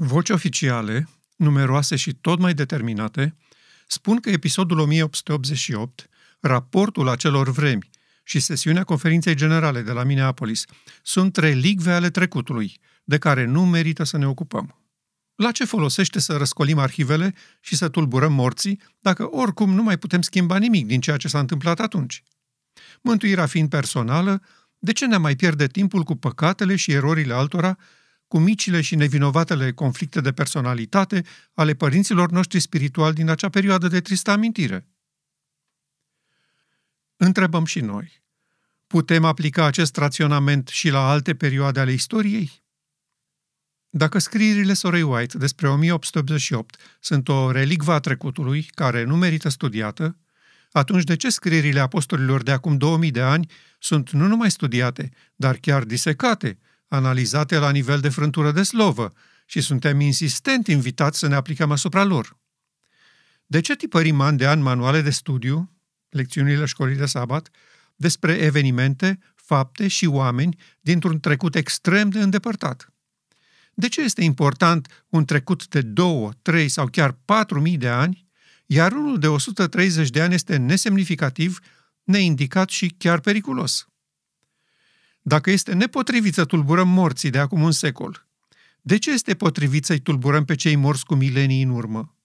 Voci oficiale, numeroase și tot mai determinate, spun că episodul 1888, raportul acelor vremi și sesiunea conferinței generale de la Minneapolis sunt relicve ale trecutului, de care nu merită să ne ocupăm. La ce folosește să răscolim arhivele și să tulburăm morții, dacă oricum nu mai putem schimba nimic din ceea ce s-a întâmplat atunci? Mântuirea fiind personală, de ce ne mai pierde timpul cu păcatele și erorile altora cu micile și nevinovatele conflicte de personalitate ale părinților noștri spirituali din acea perioadă de tristă amintire. Întrebăm și noi. Putem aplica acest raționament și la alte perioade ale istoriei? Dacă scrierile Sorei White despre 1888 sunt o relicvă a trecutului care nu merită studiată, atunci de ce scrierile apostolilor de acum 2000 de ani sunt nu numai studiate, dar chiar disecate, analizate la nivel de frântură de slovă și suntem insistent invitați să ne aplicăm asupra lor. De ce tipărim an de an manuale de studiu, lecțiunile școlii de sabat, despre evenimente, fapte și oameni dintr-un trecut extrem de îndepărtat? De ce este important un trecut de două, trei sau chiar patru mii de ani, iar unul de 130 de ani este nesemnificativ, neindicat și chiar periculos? Dacă este nepotrivit să tulburăm morții de acum un secol, de ce este potrivit să-i tulburăm pe cei morți cu milenii în urmă?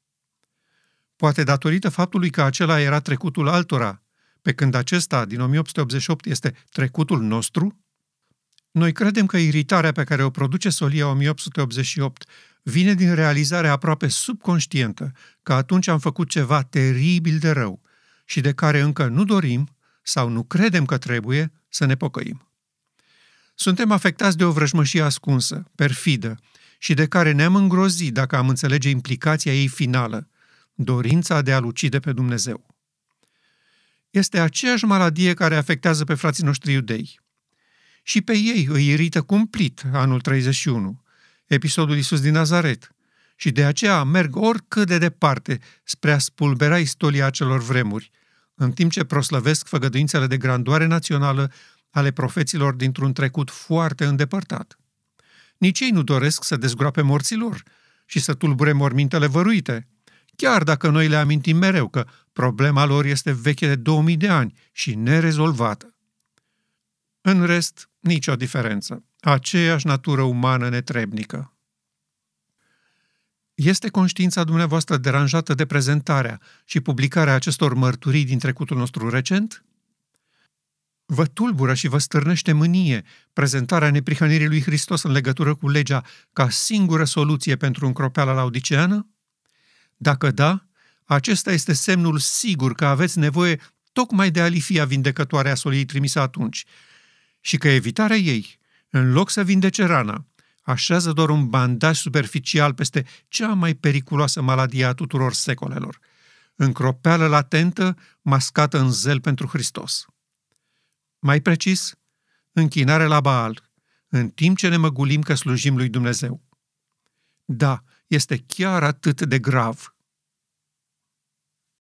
Poate datorită faptului că acela era trecutul altora, pe când acesta din 1888 este trecutul nostru? Noi credem că iritarea pe care o produce Solia 1888 vine din realizarea aproape subconștientă că atunci am făcut ceva teribil de rău și de care încă nu dorim sau nu credem că trebuie să ne pocăim. Suntem afectați de o vrăjmășie ascunsă, perfidă, și de care ne-am îngrozit dacă am înțelege implicația ei finală, dorința de a-L ucide pe Dumnezeu. Este aceeași maladie care afectează pe frații noștri iudei. Și pe ei îi irită cumplit anul 31, episodul Iisus din Nazaret, și de aceea merg oricât de departe spre a spulbera istoria acelor vremuri, în timp ce proslăvesc făgăduințele de grandoare națională ale profeților dintr-un trecut foarte îndepărtat. Nici ei nu doresc să dezgroape morților și să tulbure mormintele văruite, chiar dacă noi le amintim mereu că problema lor este veche de 2000 de ani și nerezolvată. În rest, nicio diferență. Aceeași natură umană netrebnică. Este conștiința dumneavoastră deranjată de prezentarea și publicarea acestor mărturii din trecutul nostru recent? Vă tulbură și vă stârnește mânie prezentarea neprihănirii lui Hristos în legătură cu legea ca singură soluție pentru încropeala laudiceană? Dacă da, acesta este semnul sigur că aveți nevoie tocmai de alifia vindecătoare a soliei trimisă atunci și că evitarea ei, în loc să vindece rana, așează doar un bandaj superficial peste cea mai periculoasă maladie a tuturor secolelor, încropeală latentă mascată în zel pentru Hristos. Mai precis, închinare la Baal, în timp ce ne măgulim că slujim lui Dumnezeu. Da, este chiar atât de grav.